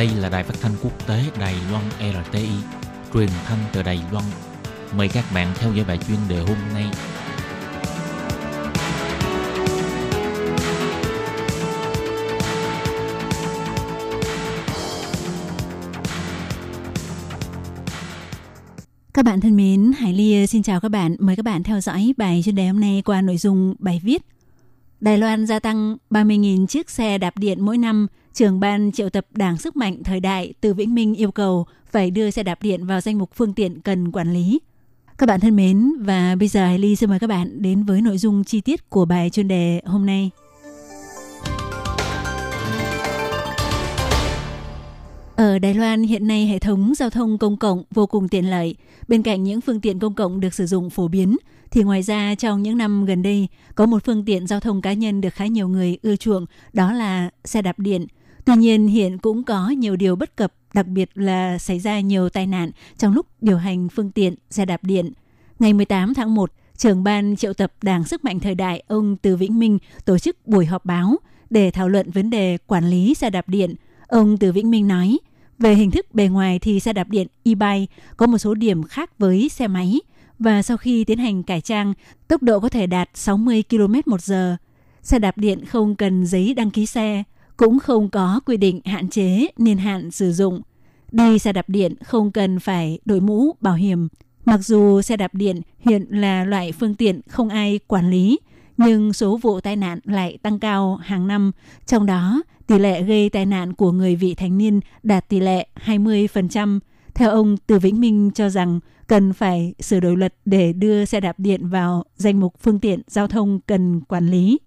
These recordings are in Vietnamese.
Đây là đài phát thanh quốc tế Đài Loan RTI, truyền thanh từ Đài Loan. Mời các bạn theo dõi bài chuyên đề hôm nay. Các bạn thân mến, Hải Ly xin chào các bạn. Mời các bạn theo dõi bài chuyên đề hôm nay qua nội dung bài viết Đài Loan gia tăng 30.000 chiếc xe đạp điện mỗi năm – trưởng ban triệu tập Đảng Sức mạnh Thời đại từ Vĩnh Minh yêu cầu phải đưa xe đạp điện vào danh mục phương tiện cần quản lý. Các bạn thân mến, và bây giờ Hải Ly xin mời các bạn đến với nội dung chi tiết của bài chuyên đề hôm nay. Ở Đài Loan hiện nay hệ thống giao thông công cộng vô cùng tiện lợi. Bên cạnh những phương tiện công cộng được sử dụng phổ biến, thì ngoài ra trong những năm gần đây có một phương tiện giao thông cá nhân được khá nhiều người ưa chuộng, đó là xe đạp điện – Tuy nhiên hiện cũng có nhiều điều bất cập, đặc biệt là xảy ra nhiều tai nạn trong lúc điều hành phương tiện xe đạp điện. Ngày 18 tháng 1, trưởng ban triệu tập Đảng Sức mạnh Thời đại ông Từ Vĩnh Minh tổ chức buổi họp báo để thảo luận vấn đề quản lý xe đạp điện. Ông Từ Vĩnh Minh nói, về hình thức bề ngoài thì xe đạp điện e-bike có một số điểm khác với xe máy và sau khi tiến hành cải trang, tốc độ có thể đạt 60 km một giờ. Xe đạp điện không cần giấy đăng ký xe, cũng không có quy định hạn chế niên hạn sử dụng. Đi xe đạp điện không cần phải đội mũ bảo hiểm. Mặc dù xe đạp điện hiện là loại phương tiện không ai quản lý, nhưng số vụ tai nạn lại tăng cao hàng năm. Trong đó, tỷ lệ gây tai nạn của người vị thành niên đạt tỷ lệ 20%. Theo ông Từ Vĩnh Minh cho rằng cần phải sửa đổi luật để đưa xe đạp điện vào danh mục phương tiện giao thông cần quản lý.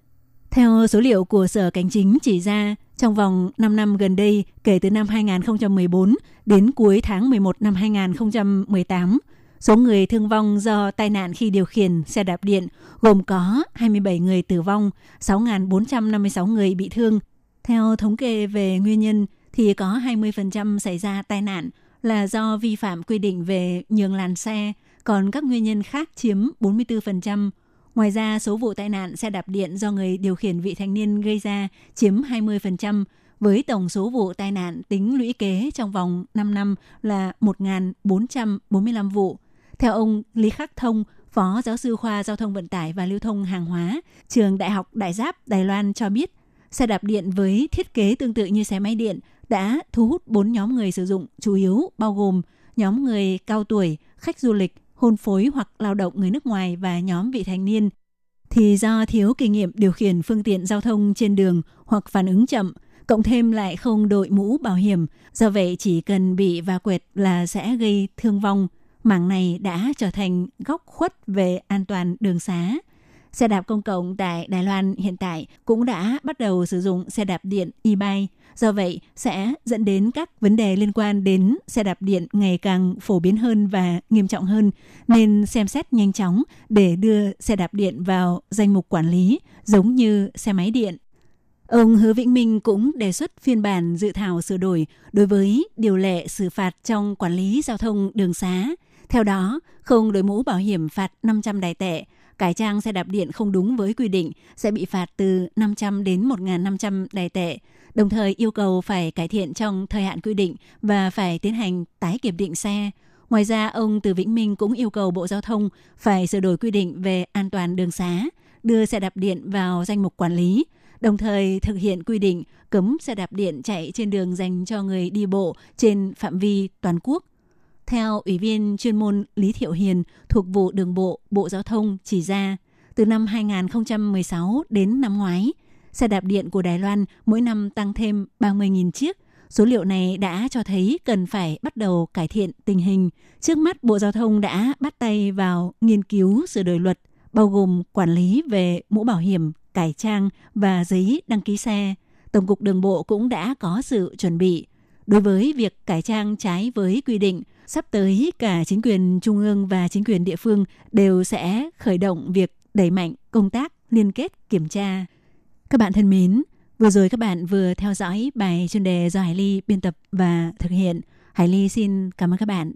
Theo số liệu của Sở Cảnh chính chỉ ra, trong vòng 5 năm gần đây, kể từ năm 2014 đến cuối tháng 11 năm 2018, số người thương vong do tai nạn khi điều khiển xe đạp điện gồm có 27 người tử vong, 6.456 người bị thương. Theo thống kê về nguyên nhân thì có 20% xảy ra tai nạn là do vi phạm quy định về nhường làn xe, còn các nguyên nhân khác chiếm 44%. Ngoài ra, số vụ tai nạn xe đạp điện do người điều khiển vị thành niên gây ra chiếm 20%, với tổng số vụ tai nạn tính lũy kế trong vòng 5 năm là 1.445 vụ. Theo ông Lý Khắc Thông, Phó Giáo sư khoa Giao thông Vận tải và Lưu thông Hàng hóa, trường Đại học Đại Giáp Đài Loan cho biết, xe đạp điện với thiết kế tương tự như xe máy điện đã thu hút 4 nhóm người sử dụng chủ yếu bao gồm nhóm người cao tuổi, khách du lịch, hôn phối hoặc lao động người nước ngoài và nhóm vị thành niên thì do thiếu kinh nghiệm điều khiển phương tiện giao thông trên đường hoặc phản ứng chậm, cộng thêm lại không đội mũ bảo hiểm, do vậy chỉ cần bị va quẹt là sẽ gây thương vong. Mảng này đã trở thành góc khuất về an toàn đường xá. Xe đạp công cộng tại Đài Loan hiện tại cũng đã bắt đầu sử dụng xe đạp điện e-bike Do vậy, sẽ dẫn đến các vấn đề liên quan đến xe đạp điện ngày càng phổ biến hơn và nghiêm trọng hơn, nên xem xét nhanh chóng để đưa xe đạp điện vào danh mục quản lý, giống như xe máy điện. Ông Hứa Vĩnh Minh cũng đề xuất phiên bản dự thảo sửa đổi đối với điều lệ xử phạt trong quản lý giao thông đường xá. Theo đó, không đội mũ bảo hiểm phạt 500 đài tệ, cải trang xe đạp điện không đúng với quy định sẽ bị phạt từ 500 đến 1.500 đài tệ, đồng thời yêu cầu phải cải thiện trong thời hạn quy định và phải tiến hành tái kiểm định xe. Ngoài ra, ông Từ Vĩnh Minh cũng yêu cầu Bộ Giao thông phải sửa đổi quy định về an toàn đường xá, đưa xe đạp điện vào danh mục quản lý, đồng thời thực hiện quy định cấm xe đạp điện chạy trên đường dành cho người đi bộ trên phạm vi toàn quốc. Theo Ủy viên chuyên môn Lý Thiệu Hiền thuộc vụ đường bộ Bộ Giao thông chỉ ra, từ năm 2016 đến năm ngoái, xe đạp điện của Đài Loan mỗi năm tăng thêm 30.000 chiếc. Số liệu này đã cho thấy cần phải bắt đầu cải thiện tình hình. Trước mắt, Bộ Giao thông đã bắt tay vào nghiên cứu sửa đổi luật, bao gồm quản lý về mũ bảo hiểm, cải trang và giấy đăng ký xe. Tổng cục Đường bộ cũng đã có sự chuẩn bị. Đối với việc cải trang trái với quy định, sắp tới cả chính quyền trung ương và chính quyền địa phương đều sẽ khởi động việc đẩy mạnh công tác liên kết kiểm tra. Các bạn thân mến, vừa rồi các bạn vừa theo dõi bài chuyên đề do Hải Ly biên tập và thực hiện. Hải Ly xin cảm ơn các bạn